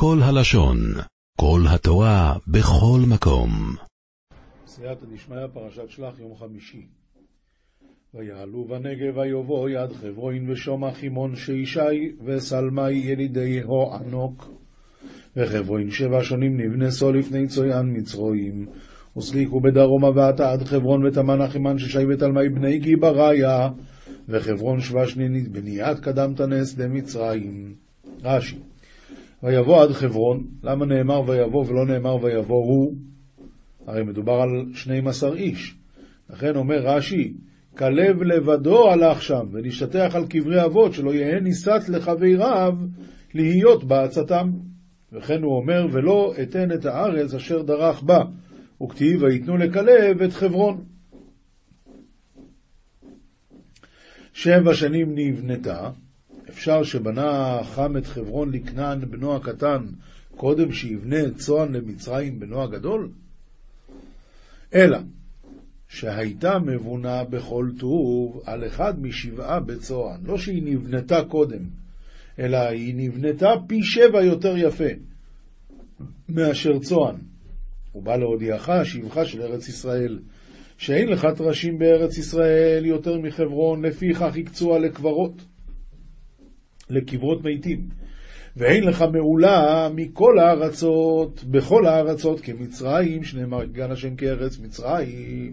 כל הלשון, כל התורה, בכל מקום. סייעתא דשמיא, פרשת שלח, יום חמישי. ויעלו בנגב ויבוא יד חברוין ושומע חימון שישי וסלמי ילידי הו ענוק. וחברוין שבע שונים נבנסו לפני צוין מצרועים. וסליקו בדרומה ועתה עד חברון ותמן אחימן ששי ותלמי בני גיבריה. וחברון שבע שנינית בניית קדמת נס דמצרים. רש"י ויבוא עד חברון, למה נאמר ויבוא ולא נאמר ויבוא הוא? הרי מדובר על 12 איש. לכן אומר רש"י, כלב לבדו הלך שם, ונשתטח על קברי אבות, שלא יהא ניסת לחבריו להיות בעצתם. וכן הוא אומר, ולא אתן את הארץ אשר דרך בה, וכתיב ויתנו לכלב את חברון. שבע שנים נבנתה, אפשר שבנה חם את חברון לכנען בנו הקטן, קודם שיבנה צוען למצרים בנו הגדול? אלא שהייתה מבונה בכל טוב על אחד משבעה בצוען, לא שהיא נבנתה קודם, אלא היא נבנתה פי שבע יותר יפה מאשר צוען. הוא בא להודיעך שבחה של ארץ ישראל, שאין לך טרשים בארץ ישראל יותר מחברון, לפיכך הקצוה לקברות. לקברות מתים. ואין לך מעולה מכל הארצות, בכל הארצות כמצרים, שנאמר גן השם כארץ מצרים,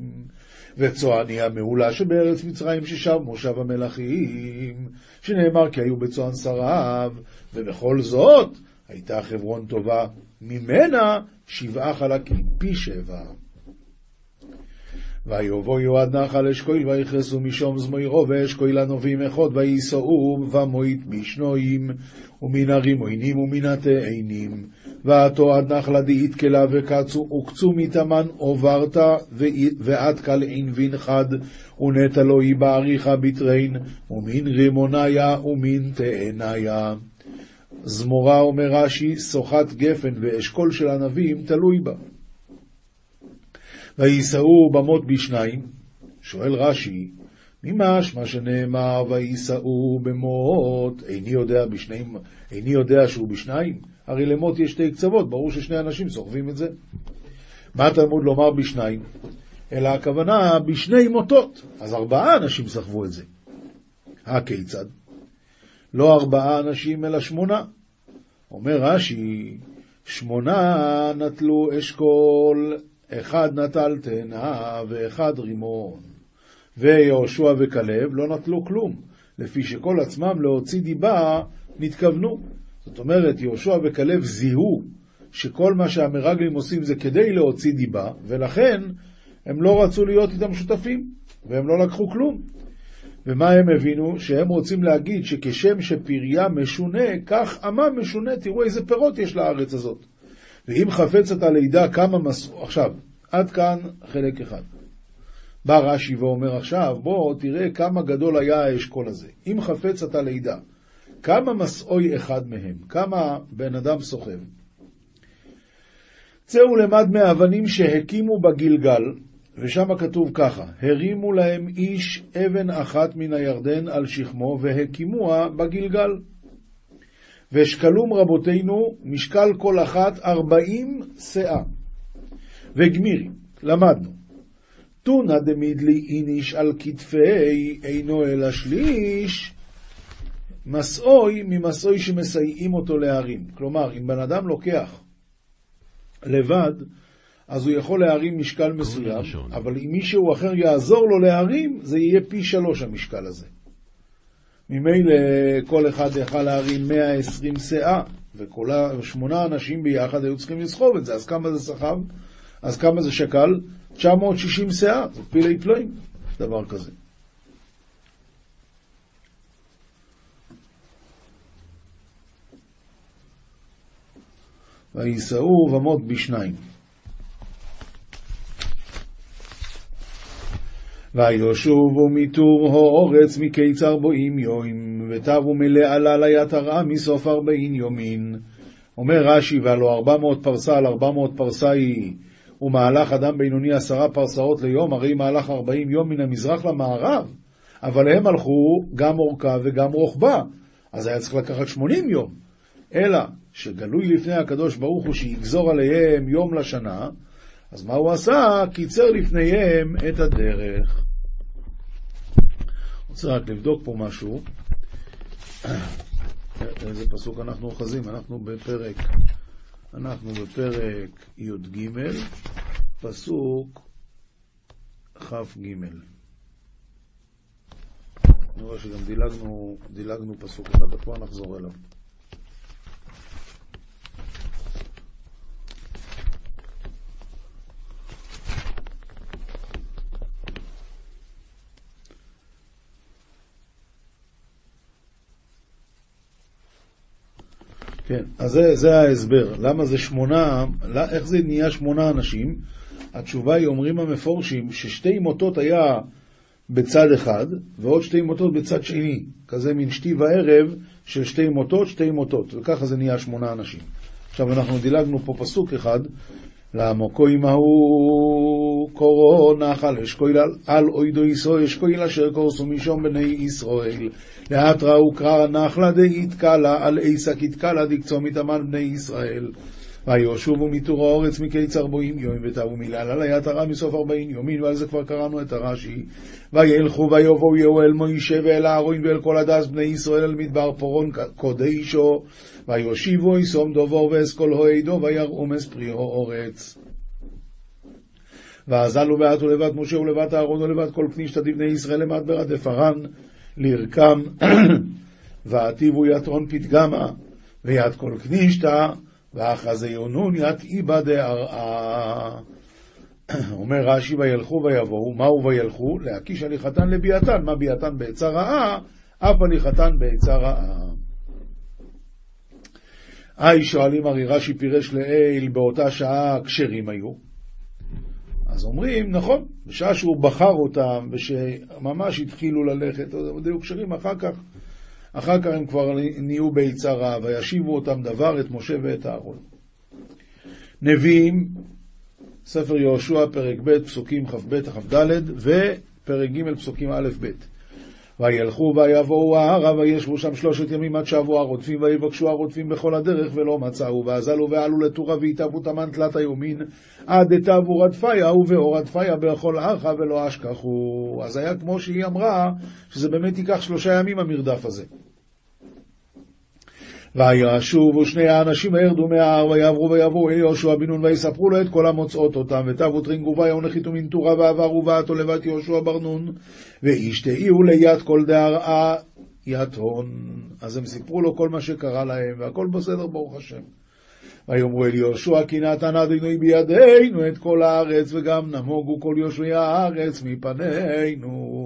וצועני המעולה שבארץ מצרים ששב מושב המלכים, שנאמר כי היו בצוען שריו, ובכל זאת הייתה חברון טובה, ממנה שבעה חלקים, פי שבע. ויבואו עד נחל אשכויל ויכרסו משום זמוירו ואשכויל הנובים אחד וייסעו ומוית משנויים ומן הרים עוינים ומן התאנים ועתו עד נחלה דאית כלה וקצו וקצו מתמן עוברת ועד כל ענבין חד ונטע לו היא בעריכה בתרין ומן רימוניה ומן תאניה זמורה אומר רש"י, שוחת גפן ואשכול של ענבים תלוי בה. ויישאו במות בשניים, שואל רש"י, ממש מה שנאמר, ויישאו במות, איני יודע בשניים, איני יודע שהוא בשניים? הרי למות יש שתי קצוות, ברור ששני אנשים סוחבים את זה. מה תלמוד לומר בשניים? אלא הכוונה בשני מוטות, אז ארבעה אנשים סחבו את זה. הכיצד? לא ארבעה אנשים אלא שמונה. אומר רש"י, שמונה נטלו אשכול אחד נטל תאנה ואחד רימון. ויהושע וכלב לא נטלו כלום, לפי שכל עצמם להוציא דיבה נתכוונו. זאת אומרת, יהושע וכלב זיהו שכל מה שהמרגלים עושים זה כדי להוציא דיבה, ולכן הם לא רצו להיות איתם שותפים, והם לא לקחו כלום. ומה הם הבינו? שהם רוצים להגיד שכשם שפריה משונה, כך עמם משונה, תראו איזה פירות יש לארץ הזאת. ואם חפצת הלידה כמה מסרו... עכשיו, עד כאן חלק אחד. בא רש"י ואומר עכשיו, בוא תראה כמה גדול היה האשכול הזה. אם חפצת הלידה, כמה מסעוי אחד מהם? כמה בן אדם סוחב? צאו למד מהאבנים שהקימו בגלגל, ושם כתוב ככה, הרימו להם איש אבן אחת מן הירדן על שכמו, והקימוה בגלגל. ואשקלום רבותינו, משקל כל אחת ארבעים שאה. וגמירי, למדנו. תונא דמידלי איניש על כתפי אינו אלא שליש, מסעוי ממסעוי שמסייעים אותו להרים. כלומר, אם בן אדם לוקח לבד, אז הוא יכול להרים משקל מסוים, אבל אם מישהו אחר יעזור לו להרים, זה יהיה פי שלוש המשקל הזה. ממילא כל אחד יכל להרים 120 שאה, וכל שמונה אנשים ביחד היו צריכים לסחוב את זה, אז כמה זה סחב? אז כמה זה שקל? 960 שאה, זה פילי פלאים, דבר כזה. ויישאו במות בשניים. וישובו מתור האורץ מקיצר בואים יוים, ותבו מלעלה ליתרה מסוף ארבעין יומין. אומר רש"י, והלא ארבע מאות פרסה על ארבע מאות פרסה היא, ומהלך אדם בינוני עשרה פרסאות ליום, הרי מהלך ארבעים יום מן המזרח למערב. אבל הם הלכו גם אורכה וגם רוחבה, אז היה צריך לקחת שמונים יום. אלא שגלוי לפני הקדוש ברוך הוא שיגזור עליהם יום לשנה, אז מה הוא עשה? קיצר לפניהם את הדרך. רוצה רק לבדוק פה משהו. איזה פסוק אנחנו אוחזים? אנחנו בפרק, אנחנו בפרק י"ג, פסוק כ"ג. אני רואה שגם דילגנו, דילגנו פסוק אחד, בואו נחזור אליו. כן, אז זה, זה ההסבר. למה זה שמונה, איך זה נהיה שמונה אנשים? התשובה היא, אומרים המפורשים, ששתי מוטות היה בצד אחד, ועוד שתי מוטות בצד שני. כזה מין שתי וערב של שתי מוטות, שתי מוטות, וככה זה נהיה שמונה אנשים. עכשיו אנחנו דילגנו פה פסוק אחד, לעמוקו עמהו קורו נחל אשכויל על אוידו ישראל אשכויל אשר קורסו משום בני ישראל. לאט ראו קרא נחלה דאית קלה על עסק יתקלה דקצום מתאמן בני ישראל ויושובו מתור האורץ מקיצר בואים יום מילאל על היתרה מסוף ארבעים יומין ועל זה כבר קראנו את הרש"י. וילכו ויבואו יהו אל מוישה ואל אהרון ואל כל הדס בני ישראל אל מדבר פורון קודשו. ויושיבו יסום דובו ואסכול הועדו ויראו מספרי האורץ. ואזלו ועטו לבד משה ולבד אהרון ולבד כל פנישתא דבני ישראל למד ברד פרן לרקם ועטיבו יתרון פתגמה ויד כל כנישתא ואחזי יונון ית איבא דארעה. אומר רש"י וילכו ויבואו, מהו וילכו? להקיש הליכתן לביאתן, מה ביאתן בעצה רעה? אף הליכתן בעצה רעה. היי שואלים הרי רש"י פירש לעיל באותה שעה כשרים היו. אז אומרים, נכון, בשעה שהוא בחר אותם ושממש התחילו ללכת, הם היו כשרים אחר כך, אחר כך הם כבר נהיו בעצה רעה, וישיבו אותם דבר את משה ואת אהרון. נביאים, ספר יהושע, פרק ב', פסוקים כ"ב, כ"ד, ופרק ג', פסוקים א', ב'. וילכו ויבואו ההרה וישבו שם שלושת ימים עד שבו הרודפים ויבקשו הרודפים בכל הדרך ולא מצאו. ואזלו ועלו לטורה ויתאבו תמן תלת היומין עד דתאבו רדפיה ובאור רדפיה בכל ארכה ולא אשכחו. אז היה כמו שהיא אמרה שזה באמת ייקח שלושה ימים המרדף הזה וישובו שני האנשים וירדו מההר ויעברו ויבואו אל יהושע בן נון ויספרו לו את כל המוצאות אותם ותבו טרינגו ויה ונחיתו מנטורה ועברו ועתו לבת יהושע בר נון וישתהיו ליד כל דהרעה יתהון. אז הם סיפרו לו כל מה שקרה להם והכל בסדר ברוך השם. ויאמרו אל יהושע כי נתן אדינוי בידינו את כל הארץ וגם נמוגו כל יושבי הארץ מפנינו.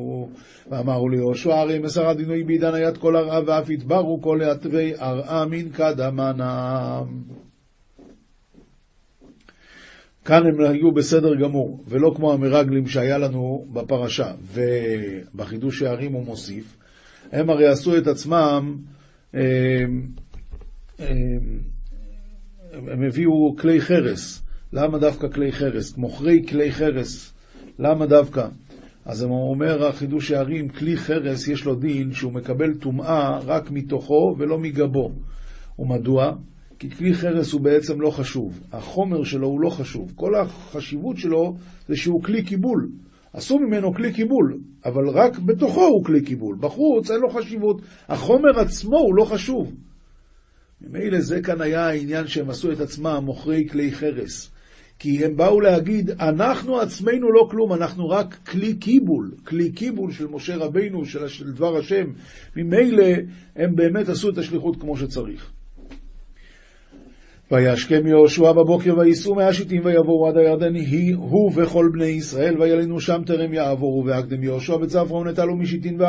ואמרו ליהושע הרי מסר אדינוי בידן היד כל הרעה ואף יתברו כל יתבי ארעה מן קדמנם. כאן הם היו בסדר גמור, ולא כמו המרגלים שהיה לנו בפרשה. ובחידוש הערים הוא מוסיף, הם הרי עשו את עצמם, הם, הם, הם הביאו כלי חרס. למה דווקא כלי חרס? מוכרי כלי חרס. למה דווקא? אז הוא אומר החידוש הערים, כלי חרס יש לו דין שהוא מקבל טומאה רק מתוכו ולא מגבו. ומדוע? כי כלי חרס הוא בעצם לא חשוב. החומר שלו הוא לא חשוב. כל החשיבות שלו זה שהוא כלי קיבול. עשו ממנו כלי קיבול, אבל רק בתוכו הוא כלי קיבול. בחוץ אין לו חשיבות. החומר עצמו הוא לא חשוב. ממילא זה כאן היה העניין שהם עשו את עצמם מוכרי כלי חרס. כי הם באו להגיד, אנחנו עצמנו לא כלום, אנחנו רק כלי קיבול, כלי קיבול של משה רבינו, של, של דבר השם. ממילא הם באמת עשו את השליחות כמו שצריך. וישכם יהושע בבוקר וייסעו מהשיטים ויבואו עד הירדן היא הוא וכל בני ישראל וילנו שם טרם יעבורו והקדם יהושע בצפרון נטלו משיטין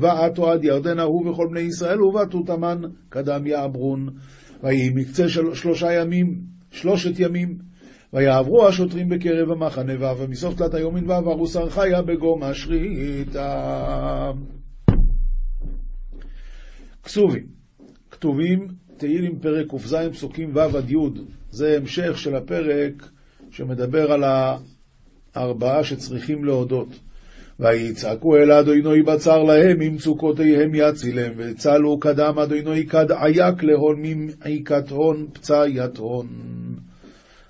ועטו עד ירדנה הוא וכל בני ישראל ובעטו תמן קדם יעברון ויהי מקצה של, שלושה ימים שלושת ימים ויעברו השוטרים בקרב המחנה ואף מסוף תלת היומין ועברו שר חיה בגום השריטה כסובים כתובים תהילים פרק ק"ז פסוקים ו' עד י', זה המשך של הפרק שמדבר על הארבעה שצריכים להודות. ויצעקו אל אדוני בצר להם, ממצוקותיהם יצילם, וצלו קדם אדוני כד עייק להון, ממעיקת הון פצעיית הון.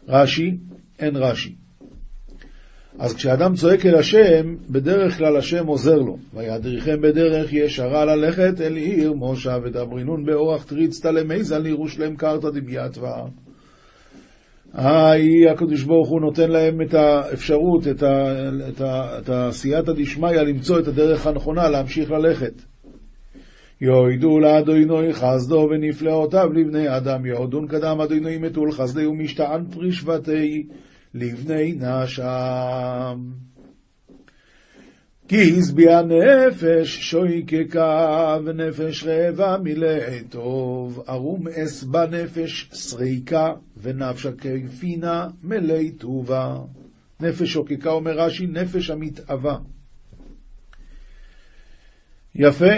רש"י, אין רש"י. אז כשאדם צועק אל השם, בדרך כלל השם עוזר לו. וידריכם בדרך ישרה ללכת אל עיר משה ודברינון באורח תריצתא למייזל לירושלם קרתא דמייתווה. היי, הקדוש ברוך הוא נותן להם את האפשרות, את, ה, את, ה, את הסייעתא דשמיא למצוא את הדרך הנכונה להמשיך ללכת. יועדו לאדוני חסדו ונפלאותיו לבני אדם, יעודון קדם אדוני מתול חסדי ומשתען פרישבתי לבני נשם. כי השביע נפש שויקקה ונפש רעבה מלאה טוב, ערום אס בנפש סריקה ונפשה כפינה מלא טובה. נפש שוקקה אומר רש"י, נפש המתאווה. יפה,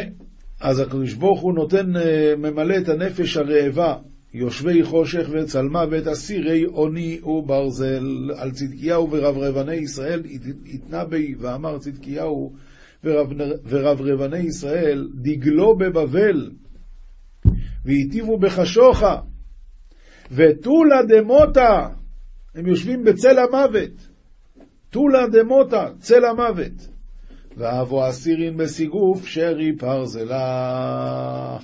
אז הקדוש ברוך הוא נותן, אה, ממלא את הנפש הרעבה, יושבי חושך וצלמה ואת אסירי עוני וברזל, על צדקיהו ורברבני ישראל התנה בי ואמר צדקיהו ורברבני ישראל, דגלו בבבל, והיטיבו בחשוכה, וטולה דמוטה, הם יושבים בצל המוות, טולה דמוטה, צל המוות. ואבו אסירין בסיגוף שרי פרזלה.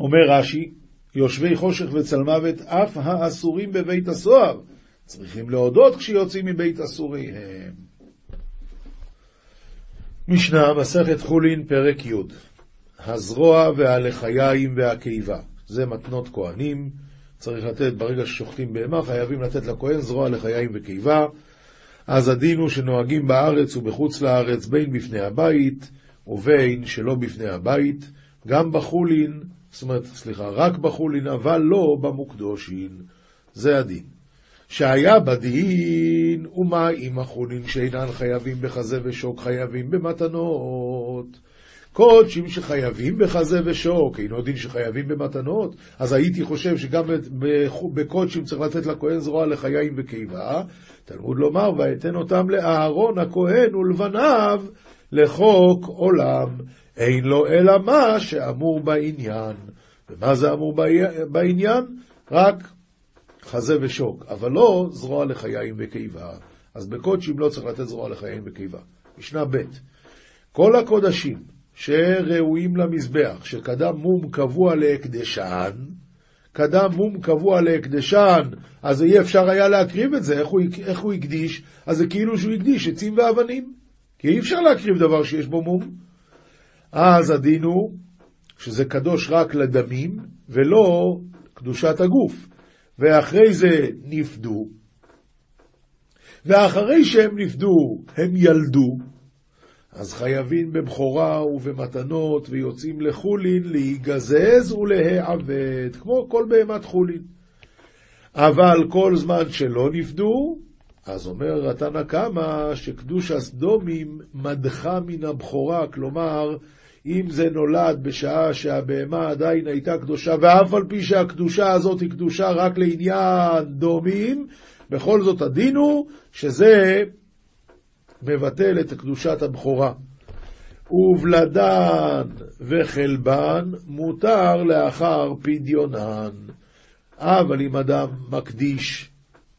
אומר רש"י, יושבי חושך וצל מוות, אף האסורים בבית הסוהר, צריכים להודות כשיוצאים מבית אסוריהם. משנה, מסכת חולין, פרק י' הזרוע והלחיים והקיבה. זה מתנות כהנים, צריך לתת, ברגע ששוחטים בהמה, חייבים לתת לכהן זרוע לחיים וקיבה. אז הדין הוא שנוהגים בארץ ובחוץ לארץ, בין בפני הבית ובין שלא בפני הבית, גם בחולין, זאת אומרת, סליחה, רק בחולין, אבל לא במוקדושין. זה הדין. שהיה בדין, ומה עם החולין שאינן חייבים בחזה ושוק, חייבים במתנות. קודשים שחייבים בחזה ושוק, אינו דין שחייבים במתנות, אז הייתי חושב שגם בקודשים צריך לתת לכהן זרוע לחיים וקיבה. תלמוד לומר, ואתן אותם לאהרון הכהן ולבניו לחוק עולם. אין לו אלא מה שאמור בעניין. ומה זה אמור בעניין? רק חזה ושוק, אבל לא זרוע לחיים וקיבה. אז בקודשים לא צריך לתת זרוע לחיים וקיבה. משנה ב' כל הקודשים שראויים למזבח, שקדם מום קבוע להקדשן, קדם מום קבוע להקדשן, אז אי אפשר היה להקריב את זה, איך הוא, איך הוא הקדיש? אז זה כאילו שהוא הקדיש עצים ואבנים, כי אי אפשר להקריב דבר שיש בו מום. אז הדין הוא שזה קדוש רק לדמים, ולא קדושת הגוף. ואחרי זה נפדו, ואחרי שהם נפדו, הם ילדו, אז חייבים בבכורה ובמתנות, ויוצאים לחולין להיגזז ולהיעבד, כמו כל בהמת חולין. אבל כל זמן שלא נפדו, אז אומר התנא קמא שקדוש הסדומים מדחה מן הבכורה, כלומר, אם זה נולד בשעה שהבהמה עדיין הייתה קדושה, ואף על פי שהקדושה הזאת היא קדושה רק לעניין דומים, בכל זאת הדין הוא שזה מבטל את קדושת הבכורה. ובלדן וחלבן מותר לאחר פדיונן. אבל אם אדם מקדיש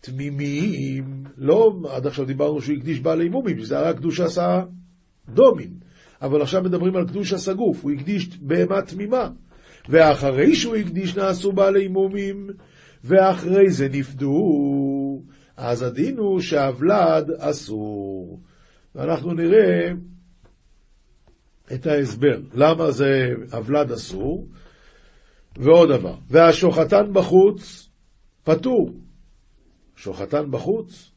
תמימים, לא, עד עכשיו דיברנו שהוא הקדיש בעלי מומים, שזה היה קדושה עשה דומים. אבל עכשיו מדברים על קדוש הסגוף, הוא הקדיש בהמה תמימה. ואחרי שהוא הקדיש נעשו בעלי מומים, ואחרי זה נפדו, אז הדין הוא שהוולד אסור. ואנחנו נראה את ההסבר, למה זה הוולד אסור. ועוד דבר, והשוחטן בחוץ פטור. שוחטן בחוץ,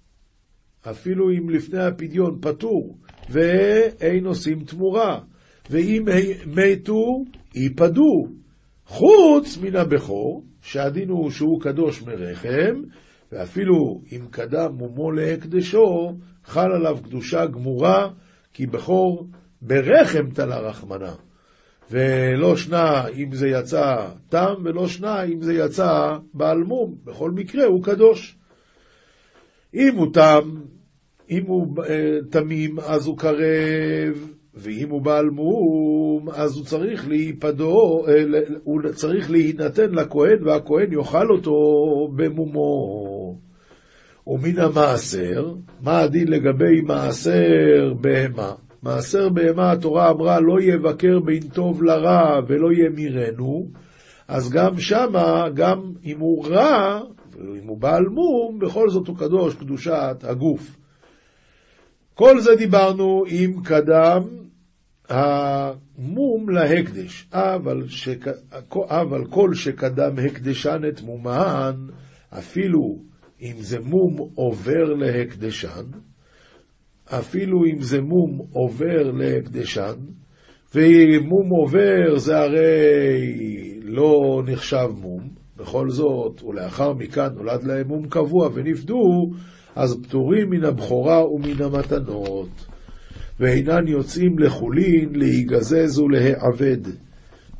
אפילו אם לפני הפדיון פטור, ואין עושים תמורה. ואם מתו, ייפדו. חוץ מן הבכור, שהדין הוא שהוא קדוש מרחם, ואפילו אם קדם מומו להקדשו, חל עליו קדושה גמורה, כי בכור ברחם תלה רחמנה. ולא שנה אם זה יצא תם, ולא שנה אם זה יצא בעל מום. בכל מקרה הוא קדוש. אם הוא תם, אם הוא אה, תמים, אז הוא קרב, ואם הוא בעל מום, אז הוא צריך להיפדו, אה, הוא צריך להינתן לכהן, והכהן יאכל אותו במומו. ומן המעשר, מה הדין לגבי מעשר בהמה? מעשר בהמה, התורה אמרה, לא יבקר בין טוב לרע ולא ימירנו, אז גם שמה, גם אם הוא רע, אם הוא בעל מום, בכל זאת הוא קדוש, קדושת הגוף. כל זה דיברנו אם קדם המום להקדש, אבל, שק... אבל כל שקדם הקדשן את מומן, אפילו אם זה מום עובר להקדשן, אפילו אם זה מום עובר להקדשן, ומום עובר זה הרי לא נחשב מום, בכל זאת, ולאחר מכאן נולד להם מום קבוע ונפדו, אז פטורים מן הבכורה ומן המתנות, ואינן יוצאים לחולין להיגזז ולהיעבד,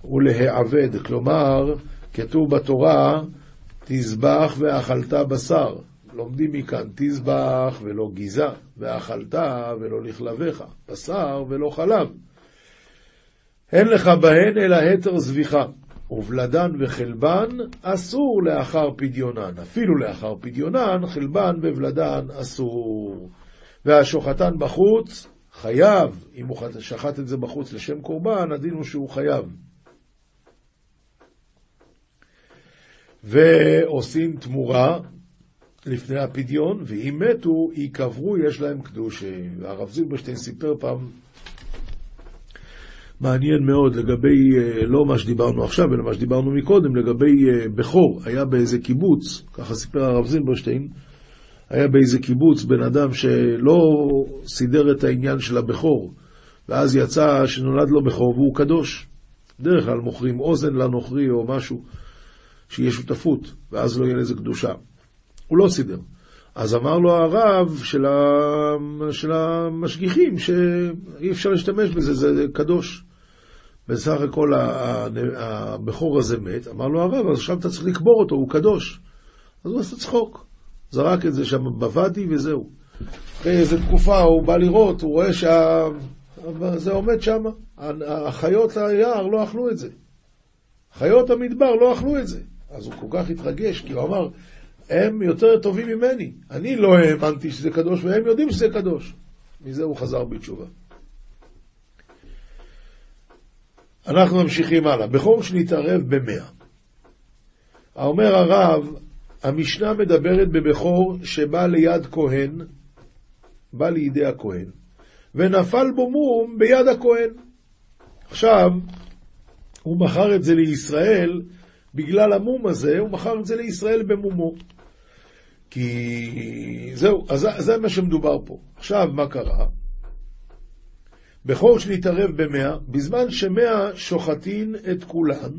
ולהיעבד, כלומר, כתוב בתורה, תזבח ואכלת בשר. לומדים מכאן, תזבח ולא גיזה, ואכלת ולא לכלביך, בשר ולא חלב. אין לך בהן אלא התר זביחה, ובלדן וחלבן אסור לאחר פדיונן. אפילו לאחר פדיונן, חלבן ובלדן אסור. והשוחטן בחוץ חייב, אם הוא שחט את זה בחוץ לשם קורבן, הדין הוא שהוא חייב. ועושים תמורה לפני הפדיון, ואם מתו, ייקברו, יש להם קדושה. והרב זילברשטיין סיפר פעם, מעניין מאוד, לגבי, אה, לא מה שדיברנו עכשיו, אלא מה שדיברנו מקודם, לגבי אה, בכור. היה באיזה קיבוץ, ככה סיפר הרב זילברשטיין, היה באיזה קיבוץ בן אדם שלא סידר את העניין של הבכור, ואז יצא שנולד לו בכור והוא קדוש. בדרך כלל מוכרים אוזן לנוכרי או משהו. שיהיה שותפות, ואז לא יהיה לזה קדושה. הוא לא סידר. אז אמר לו הרב של, ה... של המשגיחים שאי אפשר להשתמש בזה, זה קדוש. בסך הכל הבכור הזה מת, אמר לו הרב, אז עכשיו אתה צריך לקבור אותו, הוא קדוש. אז הוא עשה צחוק, זרק את זה שם בוואדי וזהו. אחרי איזה תקופה הוא בא לראות, הוא רואה שזה עומד שם, החיות היער לא אכלו את זה. חיות המדבר לא אכלו את זה. אז הוא כל כך התרגש, כי הוא אמר, הם יותר טובים ממני. אני לא האמנתי שזה קדוש, והם יודעים שזה קדוש. מזה הוא חזר בתשובה. אנחנו ממשיכים הלאה. בכור שנתערב במאה. אומר הרב, המשנה מדברת בבכור שבא ליד כהן, בא לידי הכהן, ונפל בו מום ביד הכהן. עכשיו, הוא מכר את זה לישראל, בגלל המום הזה, הוא מכר את זה לישראל במומו. כי זהו, אז זה מה שמדובר פה. עכשיו, מה קרה? בכור שנתערב במאה, בזמן שמאה שוחטין את כולן,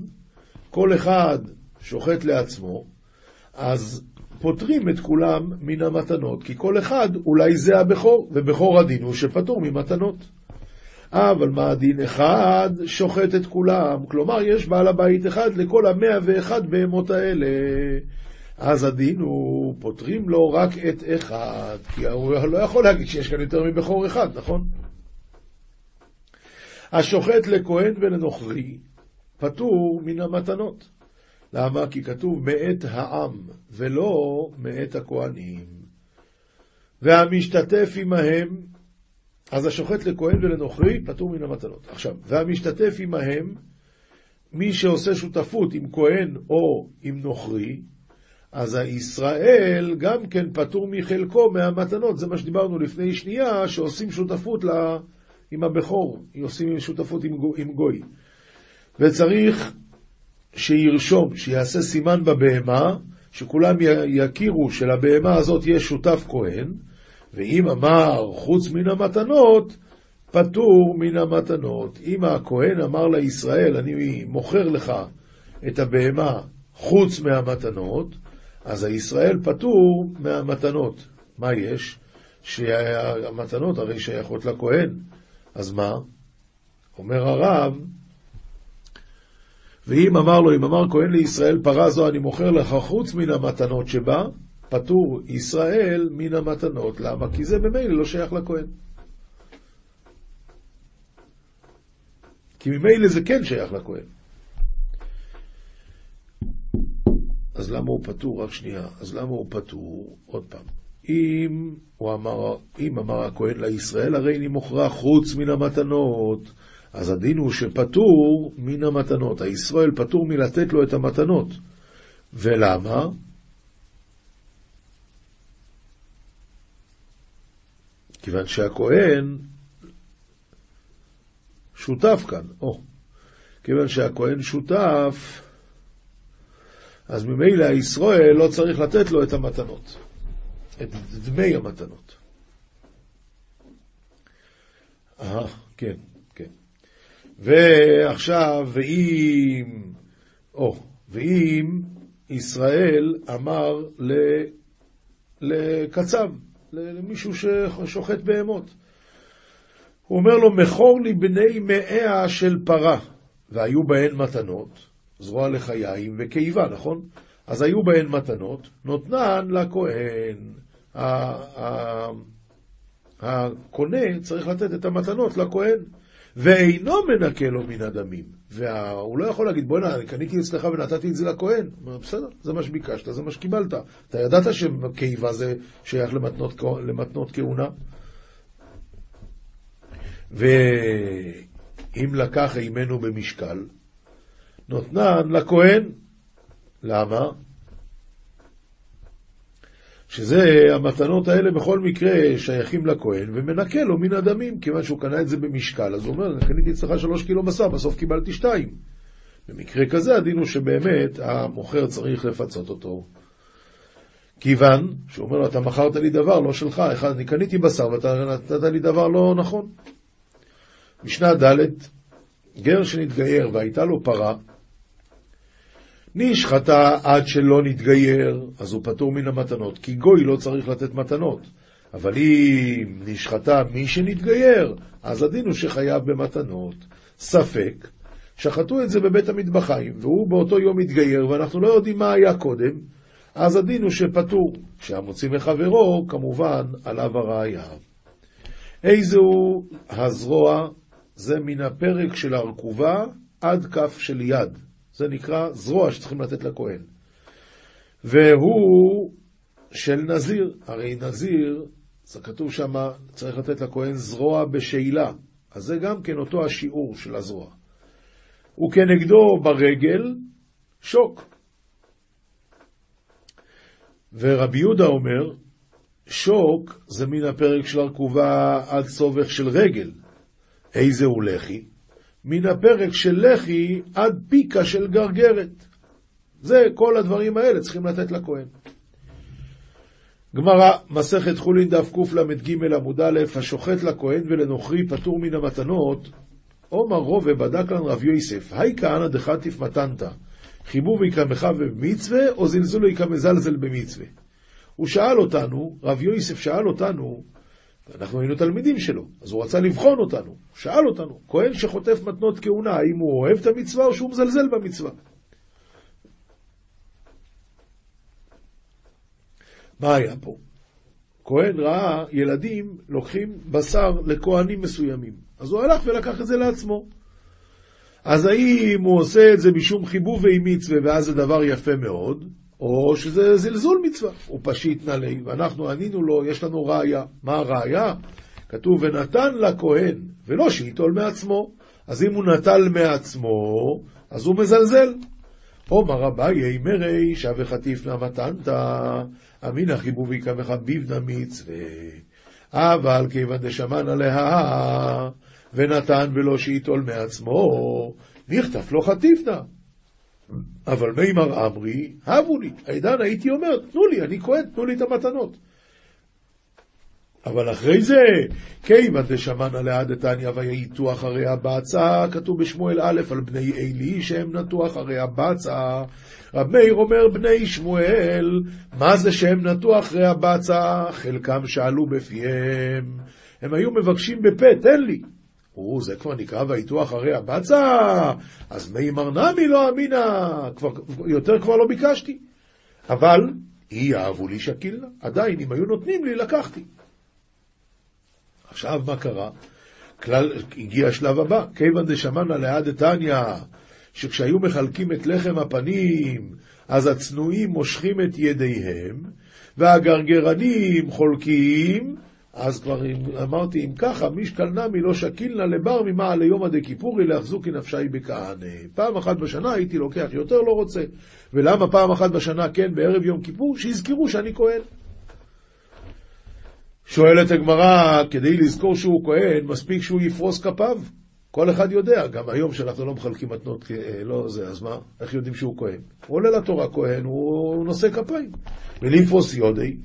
כל אחד שוחט לעצמו, אז פוטרים את כולם מן המתנות, כי כל אחד אולי זה הבכור, ובכור הדין הוא שפטור ממתנות. אבל מה הדין אחד שוחט את כולם? כלומר, יש בעל הבית אחד לכל המאה ואחד בהמות האלה. אז הדין הוא, פותרים לו רק את אחד, כי הוא לא יכול להגיד שיש כאן יותר מבכור אחד, נכון? השוחט לכהן ולנוכרי פטור מן המתנות. למה? כי כתוב מאת העם, ולא מאת הכהנים. והמשתתף עמהם אז השוחט לכהן ולנוכרי פטור מן המתנות. עכשיו, והמשתתף עמהם, מי שעושה שותפות עם כהן או עם נוכרי, אז הישראל גם כן פטור מחלקו מהמתנות. זה מה שדיברנו לפני שנייה, שעושים שותפות לה, עם הבכור, עושים שותפות עם, עם גוי. וצריך שירשום, שיעשה סימן בבהמה, שכולם יכירו שלבהמה הזאת יש שותף כהן, ואם אמר חוץ מן המתנות, פטור מן המתנות. אם הכהן אמר לישראל, אני מוכר לך את הבהמה חוץ מהמתנות, אז הישראל פטור מהמתנות. מה יש? שהמתנות הרי שייכות לכהן. אז מה? אומר הרב, ואם אמר לו, אם אמר כהן לישראל, פרה זו אני מוכר לך חוץ מן המתנות שבה, פטור ישראל מן המתנות. למה? כי זה ממילא לא שייך לכהן. כי ממילא זה כן שייך לכהן. אז למה הוא פטור? רק שנייה. אז למה הוא פטור? עוד פעם. אם הוא אמר, אם אמר הכהן לישראל, הרי אני מוכרח חוץ מן המתנות. אז הדין הוא שפטור מן המתנות. הישראל פטור מלתת לו את המתנות. ולמה? כיוון שהכהן שותף כאן, או, כיוון שהכהן שותף, אז ממילא הישראל לא צריך לתת לו את המתנות, את דמי המתנות. אה, כן, כן. ועכשיו, ואם, או, ואם ישראל אמר לקצב, למישהו ששוחט בהמות. הוא אומר לו, מכור לי בני מאיה של פרה, והיו בהן מתנות, זרוע לחיים וקיבה, נכון? אז היו בהן מתנות, נותנן לכהן. הקונה צריך לתת את המתנות לכהן, ואינו מנקה לו מן הדמים. והוא לא יכול להגיד, בוא'נה, אני קניתי אצלך ונתתי את זה לכהן. בסדר, זה מה שביקשת, זה מה שקיבלת. אתה ידעת שקיבה זה שייך למתנות, למתנות כהונה? ואם לקח אימנו במשקל, נותנן לכהן. למה? שזה, המתנות האלה בכל מקרה שייכים לכהן, ומנקה לו מן הדמים, כיוון שהוא קנה את זה במשקל. אז הוא אומר, קניתי אצלך שלוש קילו בשר, בסוף קיבלתי שתיים. במקרה כזה הדין הוא שבאמת המוכר צריך לפצות אותו. כיוון שהוא אומר לו, אתה מכרת לי דבר לא שלך, אחד, אני קניתי בשר ואתה נתת לי דבר לא נכון. משנה ד' גר שנתגייר והייתה לו פרה, נשחטה עד שלא נתגייר, אז הוא פטור מן המתנות, כי גוי לא צריך לתת מתנות. אבל אם נשחטה מי שנתגייר, אז הדין הוא שחייב במתנות. ספק, שחטו את זה בבית המטבחיים, והוא באותו יום התגייר, ואנחנו לא יודעים מה היה קודם, אז הדין הוא שפטור. כשהמוציא מחברו, כמובן, עליו הראייה. איזהו הזרוע? זה מן הפרק של הרכובה עד כף של יד. זה נקרא זרוע שצריכים לתת לכהן. והוא של נזיר, הרי נזיר, זה כתוב שם, צריך לתת לכהן זרוע בשאלה, אז זה גם כן אותו השיעור של הזרוע. וכנגדו ברגל שוק. ורבי יהודה אומר, שוק זה מן הפרק של הרכובה עד סובך של רגל. איזה הוא לחי? מן הפרק של לחי עד פיקה של גרגרת. זה, כל הדברים האלה צריכים לתת לכהן. גמרא, מסכת חולין דף קל"ג עמוד א', השוחט לכהן ולנוכרי פטור מן המתנות, עומר רובה בדק לנו רב יוסף, היי כהנא דחטיף מתנתא, חיבוב יקמך במצווה, או זלזול יקמזלזל במצווה. הוא שאל אותנו, רב יוסף שאל אותנו, אנחנו היינו תלמידים שלו, אז הוא רצה לבחון אותנו, הוא שאל אותנו, כהן שחוטף מתנות כהונה, האם הוא אוהב את המצווה או שהוא מזלזל במצווה? מה היה פה? כהן ראה ילדים לוקחים בשר לכהנים מסוימים, אז הוא הלך ולקח את זה לעצמו. אז האם הוא עושה את זה משום חיבובי מצווה ואז זה דבר יפה מאוד, או שזה זלזול מצווה. הוא פשיט נעלי, ואנחנו ענינו לו, יש לנו ראיה. מה הראיה? כתוב, ונתן לכהן, ולא שייטול מעצמו. אז אם הוא נטל מעצמו, אז הוא מזלזל. עומר אביי מרי שווה חטיף מתנת, אמינא חיבובי כמך ביבנה מצווה. אבל כיוון דשמן עליה, ונתן ולא שייטול מעצמו, נכתף לו חטיפנה. אבל מימר אמרי, הבו לי. העידן הייתי אומר, תנו לי, אני כהן, תנו לי את המתנות. אבל אחרי זה, כיוון דשמנא לעד דתניא וייטו אחרי הבצע, כתוב בשמואל א' על בני עלי שהם נטו אחרי הבצע. רב מאיר אומר בני שמואל, מה זה שהם נטו אחרי הבצע? חלקם שאלו בפיהם. הם היו מבקשים בפה, תן לי. או, זה כבר נקרא ויתו אחרי הבצע, אז מימר נמי לא אמינה, כבר, יותר כבר לא ביקשתי. אבל אי יאהבו לי שקילנה. עדיין, אם היו נותנים לי, לקחתי. עכשיו, מה קרה? כלל, הגיע השלב הבא, כיוון דשמנה ליד דתניא, שכשהיו מחלקים את לחם הפנים, אז הצנועים מושכים את ידיהם, והגרגרנים חולקים, אז כבר אמרתי, אם ככה, מישקל נמי לא שקילנה לבר ממעל ליומא דכיפורי להחזוקי נפשי בכהנא. פעם אחת בשנה הייתי לוקח, יותר לא רוצה. ולמה פעם אחת בשנה כן, בערב יום כיפור? שיזכרו שאני כהן. שואלת הגמרא, כדי לזכור שהוא כהן, מספיק שהוא יפרוס כפיו. כל אחד יודע, גם היום שאנחנו לא מחלקים מתנות, אה, לא זה, אז מה? איך יודעים שהוא כהן? הוא עולה לתורה כהן, הוא נושא כפיים. ולפרוס יודי,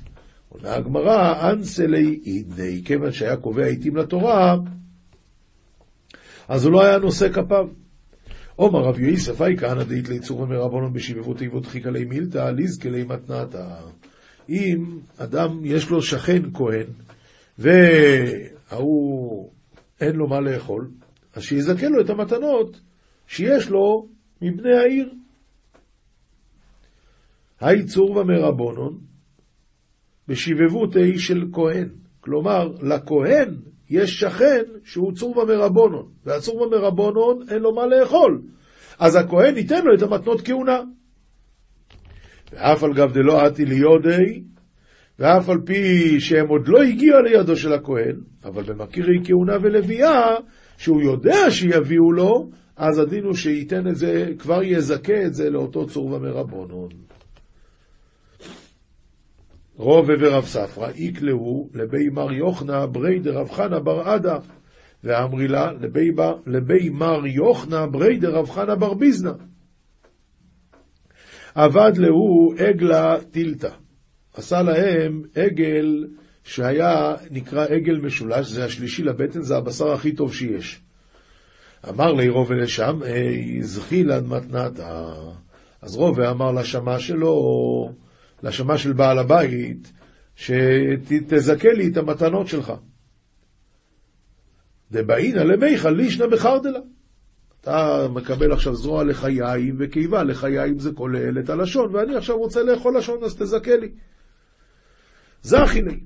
עונה הגמרא, אנסלי אידני, כיוון שהיה קובע עיתים לתורה, אז הוא לא היה נושא כפיו. עומר רב יוסף, אי כהנא דאית ליצור ומרבונון בשבבות תיבות דחיקה לי מילתא, ליזקה לי מתנתא. אם אדם יש לו שכן כהן, וההוא אין לו מה לאכול, אז שיזכה לו את המתנות שיש לו מבני העיר. היי צור ומרבונון בשבבותי של כהן. כלומר, לכהן יש שכן שהוא צור ומרבונון, והצור ומרבונון אין לו מה לאכול. אז הכהן ייתן לו את המתנות כהונה. ואף על גב דלא עתי ליודי, ואף על פי שהם עוד לא הגיעו לידו של הכהן, אבל במכירי כהונה ולוויה, שהוא יודע שיביאו לו, אז הדין הוא שייתן את זה, כבר יזכה את זה לאותו צור ומרבונון. רובה ורב ספרא, איקלהו לבי מר יוחנה ברי דרב חנה בר עדה, ואמרי לה לבי מר יוחנה ברי דרב חנה בר ביזנה. עבד להו עגלה טילתא. עשה להם עגל שהיה נקרא עגל משולש, זה השלישי לבטן, זה הבשר הכי טוב שיש. אמר לי רובה לשם, זכילן מתנתה. אז רובה אמר לשמה שלו, לשמה של בעל הבית, שתזכה לי את המתנות שלך. דבעינא למיכל לישנא בחרדלה. אתה מקבל עכשיו זרוע לחיים וקיבה, לחיים זה כולל את הלשון, ואני עכשיו רוצה לאכול לשון, אז תזכה לי. זכי לי.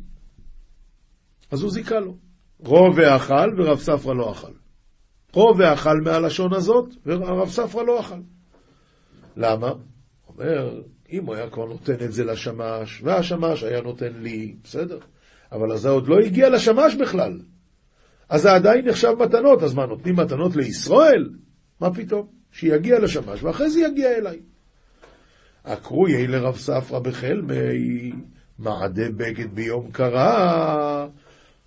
אז הוא זיכה לו. רובה אכל ורב ספרא לא אכל. רובה אכל מהלשון הזאת, ורב ספרא לא אכל. למה? אומר, אם הוא היה כבר נותן את זה לשמש, והשמש היה נותן לי, בסדר. אבל זה עוד לא הגיע לשמש בכלל. אז זה עדיין נחשב מתנות, אז מה, נותנים מתנות לישראל? מה פתאום? שיגיע לשמש, ואחרי זה יגיע אליי. עקרו יהי לרב ספרא בחלמי, מעדה בגד ביום קרה,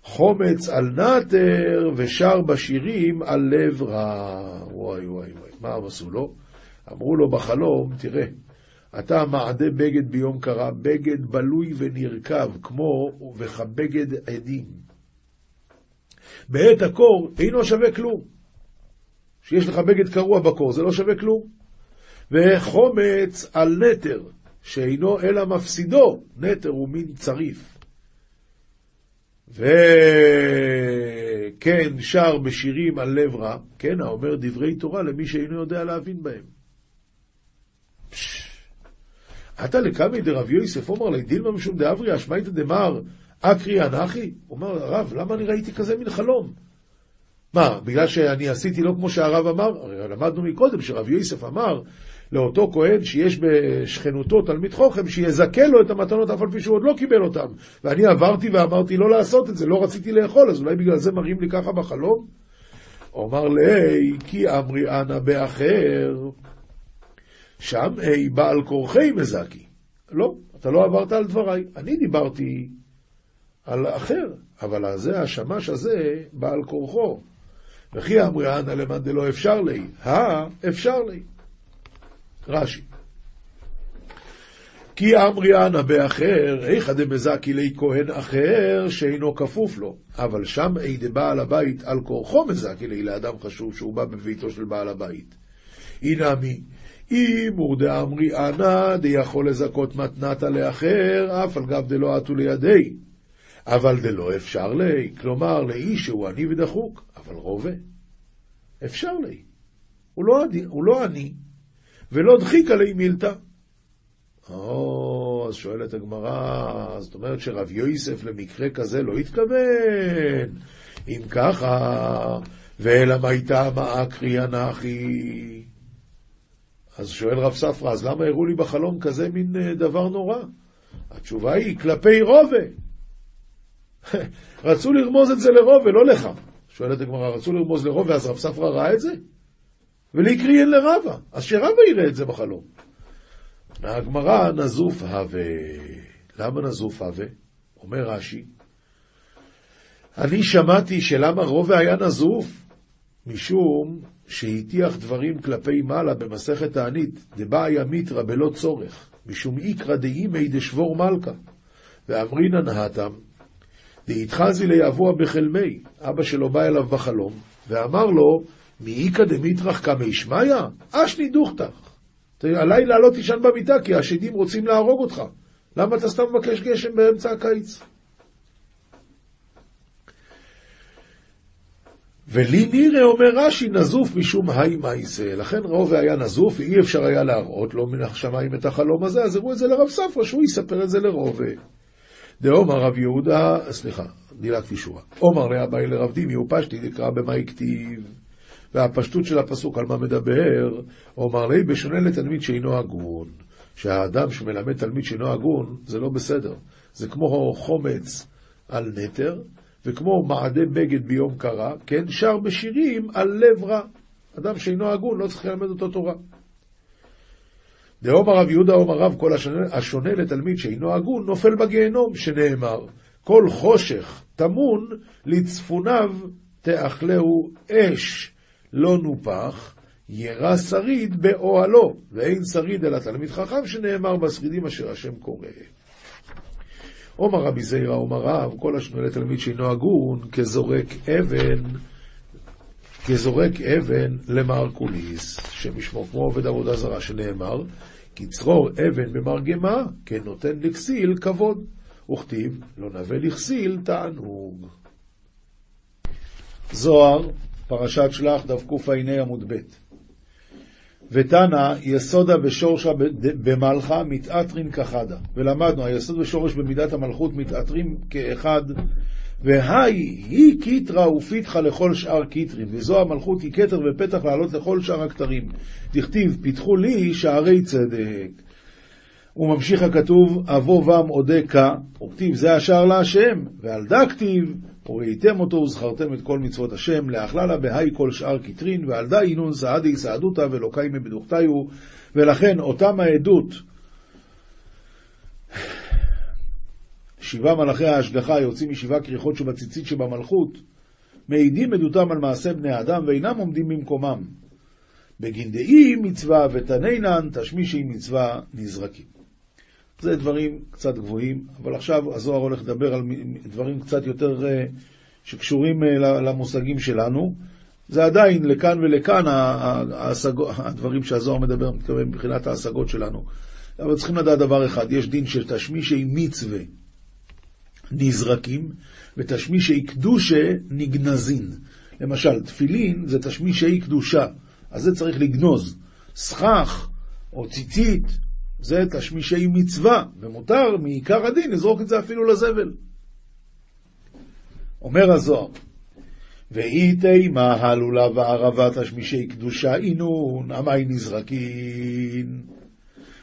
חומץ על נטר ושר בשירים על לב רע. וואי וואי וואי, מה עשו לו? אמרו לו בחלום, תראה, אתה מעדה בגד ביום קרה, בגד בלוי ונרקב, כמו וכבגד עדים. בעת הקור אינו שווה כלום. שיש לך בגד קרוע בקור, זה לא שווה כלום. וחומץ על נטר, שאינו אלא מפסידו, נטר הוא מין צריף. וכן שר בשירים על לב רע, כן, האומר דברי תורה למי שאינו יודע להבין בהם. עתה לקמי דרב יוסף אומר לי, דילמה משום דאברי אשמייתא דמר אקרי אנכי? אומר, הרב, למה אני ראיתי כזה מין חלום? מה, בגלל שאני עשיתי לא כמו שהרב אמר? הרי למדנו מקודם שרב יוסף אמר לאותו כהן שיש בשכנותו תלמיד חוכם, שיזכה לו את המתנות אף על פי שהוא עוד לא קיבל אותן. ואני עברתי ואמרתי לא לעשות את זה, לא רציתי לאכול, אז אולי בגלל זה מראים לי ככה בחלום? אומר לי, כי אמרי אנא באחר, שם אי בעל כורחי מזקי. לא, אתה לא עברת על דבריי. אני דיברתי על אחר, אבל הזה, השמש הזה, בעל כורחו. וכי אמרי אנא למאן דלא אפשר לי, הא אפשר לי. רש"י. כי אמרי אנא באחר, היכא דמזקי לי כהן אחר שאינו כפוף לו, אבל שם אי דבעל הבית על כורחו מזקי לי לאדם חשוב שהוא בא בביתו של בעל הבית. הנה אם הוא דאמרי אנא דיכול לזכות מתנתא לאחר, אף על גב דלא עטו לידי. אבל דלא אפשר לי, כלומר לאיש שהוא עני ודחוק, אבל רובה. אפשר לי. הוא לא, הוא לא עני, ולא דחיק עלי מילתא. או, אז שואלת הגמרא, זאת אומרת שרב יוסף למקרה כזה לא התכוון. אם ככה, ואלא מייתא מאקרי אנכי. אז שואל רב ספרא, אז למה הראו לי בחלום כזה מין אה, דבר נורא? התשובה היא, כלפי רובה. רצו לרמוז את זה לרובה, לא לך. שואלת הגמרא, רצו לרמוז לרובה, אז רב ספרא ראה את זה? ולקריאן לרבה. אז שרבה יראה את זה בחלום. מהגמרא נזוף הווה. למה נזוף הווה? אומר רש"י, אני שמעתי שלמה רובה היה נזוף, משום שהטיח דברים כלפי מעלה במסכת תענית, דבעיה מיתרא בלא צורך, משום איקרא דאימי דשבור מלכה, ואמרינן התם, דאיתחזי ליבוע בחלמי, אבא שלו בא אליו בחלום, ואמר לו, מאיכא דמיטרח קמי שמיא? אשני דוכתך. הלילה לא תישן במיטה, כי השדים רוצים להרוג אותך. למה אתה סתם מבקש גשם באמצע הקיץ? ולי נראה, אומר רש"י, נזוף משום היי מייסה. לכן רובה היה נזוף, ואי אפשר היה להראות לו מן השמיים את החלום הזה, אז הראו את זה לרב ספרא, שהוא יספר את זה לרובה. דאומר רב יהודה, סליחה, דילגתי שורה. עומר לאביי לרב דימי, ופשטי דקרא במה הכתיב. והפשטות של הפסוק על מה מדבר, אומר לי, בשונה לתלמיד שאינו הגון. שהאדם שמלמד תלמיד שאינו הגון, זה לא בסדר. זה כמו חומץ על נטר, וכמו מעדי בגד ביום קרה, כן, שר בשירים על לב רע. אדם שאינו הגון לא צריך ללמד אותו תורה. דאומר רב יהודה אומר רב כל השונה, השונה לתלמיד שאינו הגון נופל בגיהנום, שנאמר, כל חושך טמון לצפוניו תאכלהו אש לא נופח, ירא שריד באוהלו, ואין שריד אלא תלמיד חכם שנאמר בשרידים אשר השם קורא. עומר רבי זיירא עומר רב, כל השנוא לתלמיד שאינו הגון, כזורק אבן, כזורק אבן למרקוליס, שמשמו כמו עובד עבודה זרה, שנאמר, כצרור אבן במרגמה, כן נותן לכסיל כבוד. וכתיב, לא נאווה לכסיל תענוג. זוהר, פרשת שלח, דף קע"ה עמוד ב' ותנא יסודא ושורשא במלכא מתעטרין כחדא. ולמדנו, היסוד ושורש במידת המלכות מתעטרים כאחד, והאי היא כתרא ופתחא לכל שאר כתרין, וזו המלכות היא כתר ופתח לעלות לכל שאר הכתרים. דכתיב, פתחו לי שערי צדק. וממשיך הכתוב, אבוא בם אודה כה, וכתיב זה השער להשם, ועל דה כתיב, וראיתם אותו וזכרתם את כל מצוות השם, לאכללה בהאי כל שאר קטרין, ועל דה אינון סעדי סעדותא ולוקי מבדוכתיו, ולכן אותם העדות, שבעה מלאכי ההשגחה יוצאים משבעה כריכות שבציצית שבמלכות, מעידים עדותם על מעשה בני האדם ואינם עומדים במקומם. בגין דאי מצווה ותנינן תשמישי מצווה נזרקים. זה דברים קצת גבוהים, אבל עכשיו הזוהר הולך לדבר על דברים קצת יותר אה, שקשורים אה, למושגים שלנו. זה עדיין לכאן ולכאן ההשגו, הדברים שהזוהר מדבר, מתכוון מבחינת ההשגות שלנו. אבל צריכים לדעת דבר אחד, יש דין של תשמישי מצווה נזרקים, ותשמישי קדושה נגנזין. למשל, תפילין זה תשמישי קדושה, אז זה צריך לגנוז. סכך או ציצית זה תשמישי מצווה, ומותר מעיקר הדין לזרוק את זה אפילו לזבל. אומר הזוהר, ואי תימה הלולה וערבה תשמישי קדושה אינון, עמי נזרקין.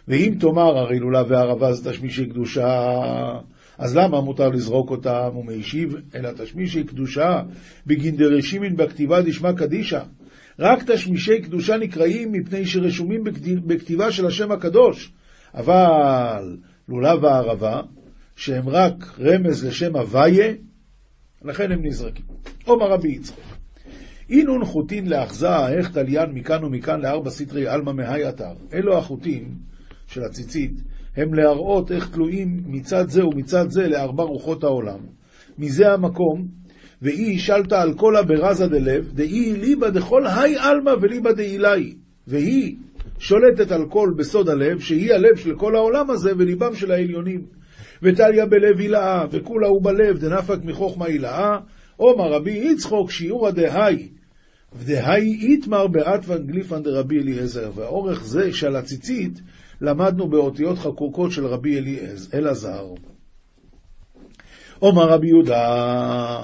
ואם תאמר הרי לולה וערבה זה תשמישי קדושה, אז למה מותר לזרוק אותם? הוא מישיב, אלא תשמישי קדושה בגין דרשימין בכתיבה דשמא קדישא. רק תשמישי קדושה נקראים מפני שרשומים בכתיבה של השם הקדוש. אבל לולב הערבה, שהם רק רמז לשם הוויה, לכן הם נזרקים. עומר רבי יצחק, אינון חוטין לאחזה, איך תליין מכאן ומכאן לארבע סטרי עלמא מהי אתר. אלו החוטים של הציצית, הם להראות איך תלויים מצד זה ומצד זה לארבע רוחות העולם. מזה המקום, ואי שלטה על כל הברזה דלב, דאי ליבא דכל היי עלמא וליבא דאילי. והיא שולטת על כל בסוד הלב, שהיא הלב של כל העולם הזה וליבם של העליונים. וטליה בלב הילאה, וכולה הוא בלב, דנפק מחוכמה הילאה, עומר רבי יצחוק שיעורא דהאי, ודהאי איתמר באטוון גליפן דרבי אליעזר. והאורך זה של הציצית, למדנו באותיות חקוקות של רבי אלעזר. אומר רבי יהודה,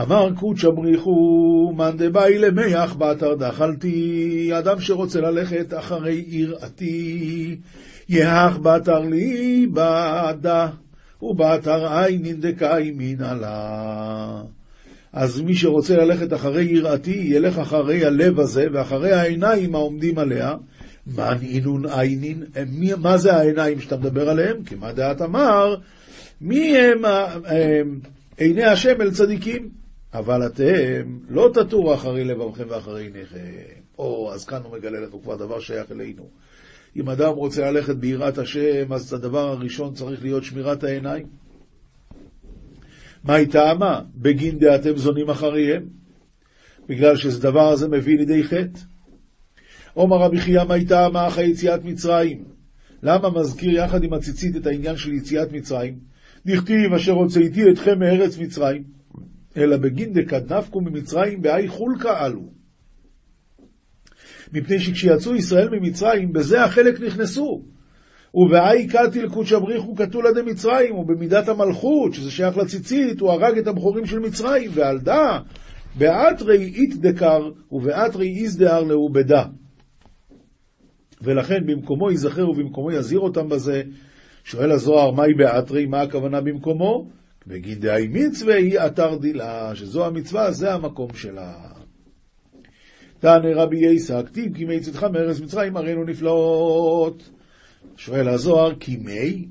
אמר קודשא בריחו, מאן דבאי למיח באתר דחלתי, אדם שרוצה ללכת אחרי יראתי, יהך באתר לי בעדה, ובאתר עינין דקאי מנהלה. אז מי שרוצה ללכת אחרי יראתי, ילך אחרי הלב הזה ואחרי העיניים העומדים עליה. מן אינון עינין, מה זה העיניים שאתה מדבר עליהם? כי מה דעת אמר? מי הם עיני השם אל צדיקים? אבל אתם לא תטורו אחרי לבבכם ואחרי עיניכם. או, אז כאן הוא מגלה לנו כבר דבר שייך אלינו. אם אדם רוצה ללכת ביראת השם, אז הדבר הראשון צריך להיות שמירת העיניים. מה היא טעמה? בגין דעתם זונים אחריהם? בגלל שזה דבר הזה מביא לידי חטא. עומר רבי חייא מה היא טעמה אחרי יציאת מצרים? למה מזכיר יחד עם הציצית את העניין של יציאת מצרים? דכתיב אשר הוצאתי אתכם מארץ מצרים, אלא בגין דקד נפקו ממצרים באי חולקה עלו. מפני שכשיצאו ישראל ממצרים, בזה החלק נכנסו. ובאי קטיל קודשא בריחו קטולה דמצרים, ובמידת המלכות, שזה שייך לציצית, הוא הרג את הבכורים של מצרים, ועל דא, באתרי איתדקר, ובאתרי איזדהר לעובדה. ולכן במקומו ייזכר ובמקומו יזהיר אותם בזה. שואל הזוהר, מהי באתרי? מה הכוונה במקומו? בגין דהי מצווה היא אתר דילה, שזו המצווה, זה המקום שלה. תענה רבי יסא, כתיב כי מי צאתך מארץ מצרים הראינו נפלאות. שואל הזוהר, כי מי?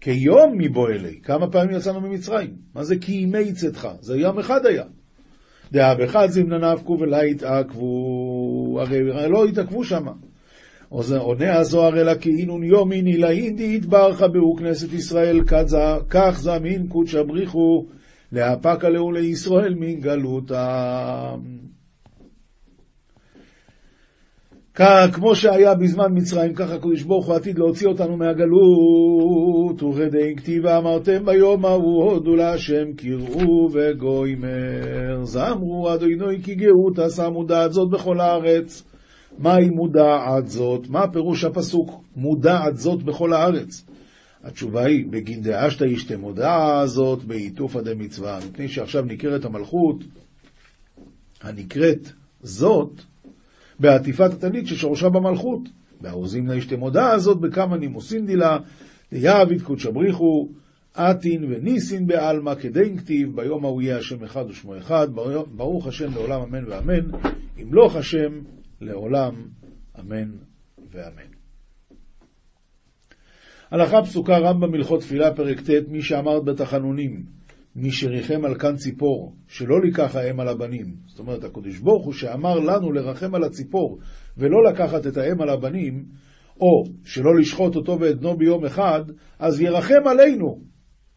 כיום מבועלי. כמה פעמים יצאנו ממצרים? מה זה כי מי צאתך? זה יום אחד היה. דעה באחד זמנה נפקו ולה התעכבו, הרי לא התעכבו שמה. עונה הזוהר אלא כאינון יומין אילאין דהתברך בהו כנסת ישראל כך זמין קודשא בריחו להפקה לאו לישראל מן גלותם. כמו שהיה בזמן מצרים, ככה הקדוש ברוך הוא עתיד להוציא אותנו מהגלות. וכדי כתיבה אמרתם ביום ההוא הודו להשם קראו וגוימר. זמרו אדוני כי גאות עשה מודעת זאת בכל הארץ. מהי מודעת זאת? מה פירוש הפסוק מודעת זאת בכל הארץ? התשובה היא, בגין דאשתא ישתה מודעה זאת בעיטופא דמצווה, מפני שעכשיו נקראת המלכות, הנקראת זאת, בעטיפת התנית ששורשה במלכות. והאוזים לה ישתה מודעה זאת בכמה נימוסין דילה, דיעביד קודשא בריחו, עתין וניסין בעלמא כדין כתיב, ביום ההוא יהיה השם אחד ושמו אחד, ברוך השם לעולם אמן ואמן, ימלוך השם לעולם, אמן ואמן. הלכה פסוקה רמב"ם הלכות תפילה פרק ט' מי שאמרת בתחנונים מי שריחם על כאן ציפור שלא לקח האם על הבנים. זאת אומרת הקדוש ברוך הוא שאמר לנו לרחם על הציפור ולא לקחת את האם על הבנים או שלא לשחוט אותו ואת בנו ביום אחד אז ירחם עלינו.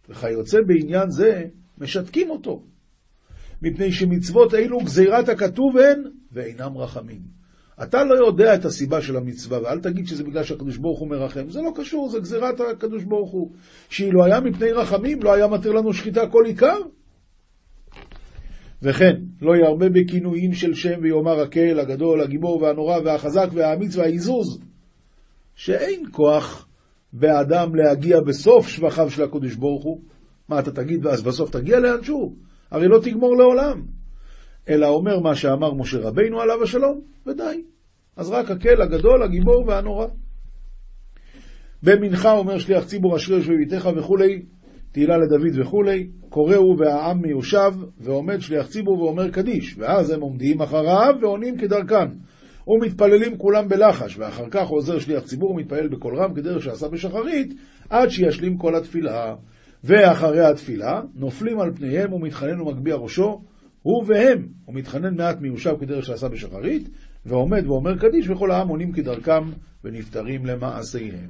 וכיוצא בעניין זה משתקים אותו. מפני שמצוות אלו גזירת הכתוב הן ואינם רחמים אתה לא יודע את הסיבה של המצווה, ואל תגיד שזה בגלל שהקדוש ברוך הוא מרחם. זה לא קשור, זה גזירת הקדוש ברוך הוא. שאילו היה מפני רחמים, לא היה מתיר לנו שחיטה כל עיקר. וכן, לא ירבה בכינויים של שם ויאמר הקל, הגדול, הגיבור והנורא והחזק והאמיץ והעיזוז, שאין כוח באדם להגיע בסוף שבחיו של הקדוש ברוך הוא. מה אתה תגיד, ואז בסוף תגיע לאנשהו? הרי לא תגמור לעולם. אלא אומר מה שאמר משה רבינו עליו השלום, ודי. אז רק הקל, הגדול, הגיבור והנורא. במנחה אומר שליח ציבור אשרי יושבי ביתך וכולי, תהילה לדוד וכולי, קוראו והעם מיושב, ועומד שליח ציבור ואומר קדיש, ואז הם עומדים אחריו ועונים כדרכן. ומתפללים כולם בלחש, ואחר כך עוזר שליח ציבור ומתפלל בקול רם כדרך שעשה בשחרית, עד שישלים כל התפילה. ואחרי התפילה, נופלים על פניהם ומתחנן ומגביה ראשו, הוא והם, הוא מתחנן מעט מיושב כדרך שעשה בשחרית, ועומד ואומר קדיש, וכל העם עונים כדרכם ונפטרים למעשיהם.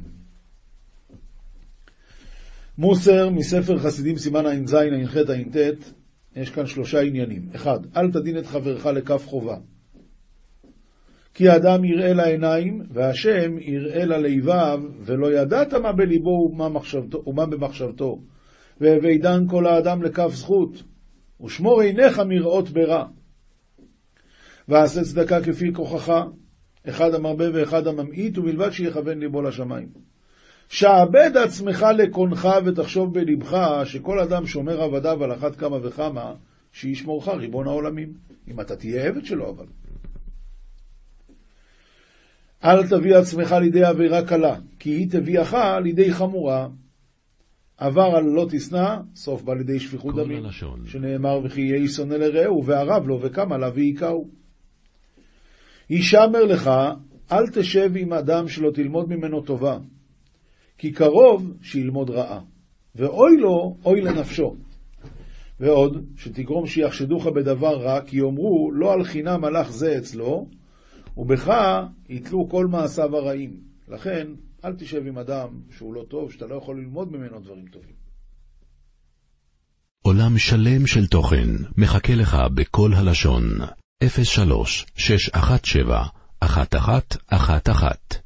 מוסר מספר חסידים סימן ע"ז, ע"ח, ע"ט, יש כאן שלושה עניינים. אחד, אל תדין את חברך לכף חובה. כי האדם יראה לעיניים, והשם יראה ללבב, ולא ידעת מה בליבו ומה, מחשבתו, ומה במחשבתו. והווי דן כל האדם לכף זכות. ושמור עיניך מראות ברע. ועשה צדקה כפי כוחך, אחד המרבה ואחד הממעיט, ובלבד שיכוון ליבו לשמיים. שעבד עצמך לקונך ותחשוב בלבך שכל אדם שומר עבדיו על אחת כמה וכמה, שישמורך ריבון העולמים. אם אתה תהיה עבד שלו אבל. אל תביא עצמך לידי עבירה קלה, כי היא תביאך לידי חמורה. עבר על לא תשנא, סוף בא לידי שפיכות דמים. שנאמר וכי יהי שונא לרעהו, וערב לו וקם עליו והיכהו. הישמר לך, אל תשב עם אדם שלא תלמוד ממנו טובה, כי קרוב שילמוד רעה, ואוי לו, אוי לנפשו. ועוד, שתגרום שיחשדוך בדבר רע, כי יאמרו, לא על חינם הלך זה אצלו, ובך יתלו כל מעשיו הרעים. לכן, אל תשב עם אדם שהוא לא טוב, שאתה לא יכול ללמוד ממנו דברים טובים. עולם שלם של תוכן מחכה לך בכל הלשון, 03 617 1111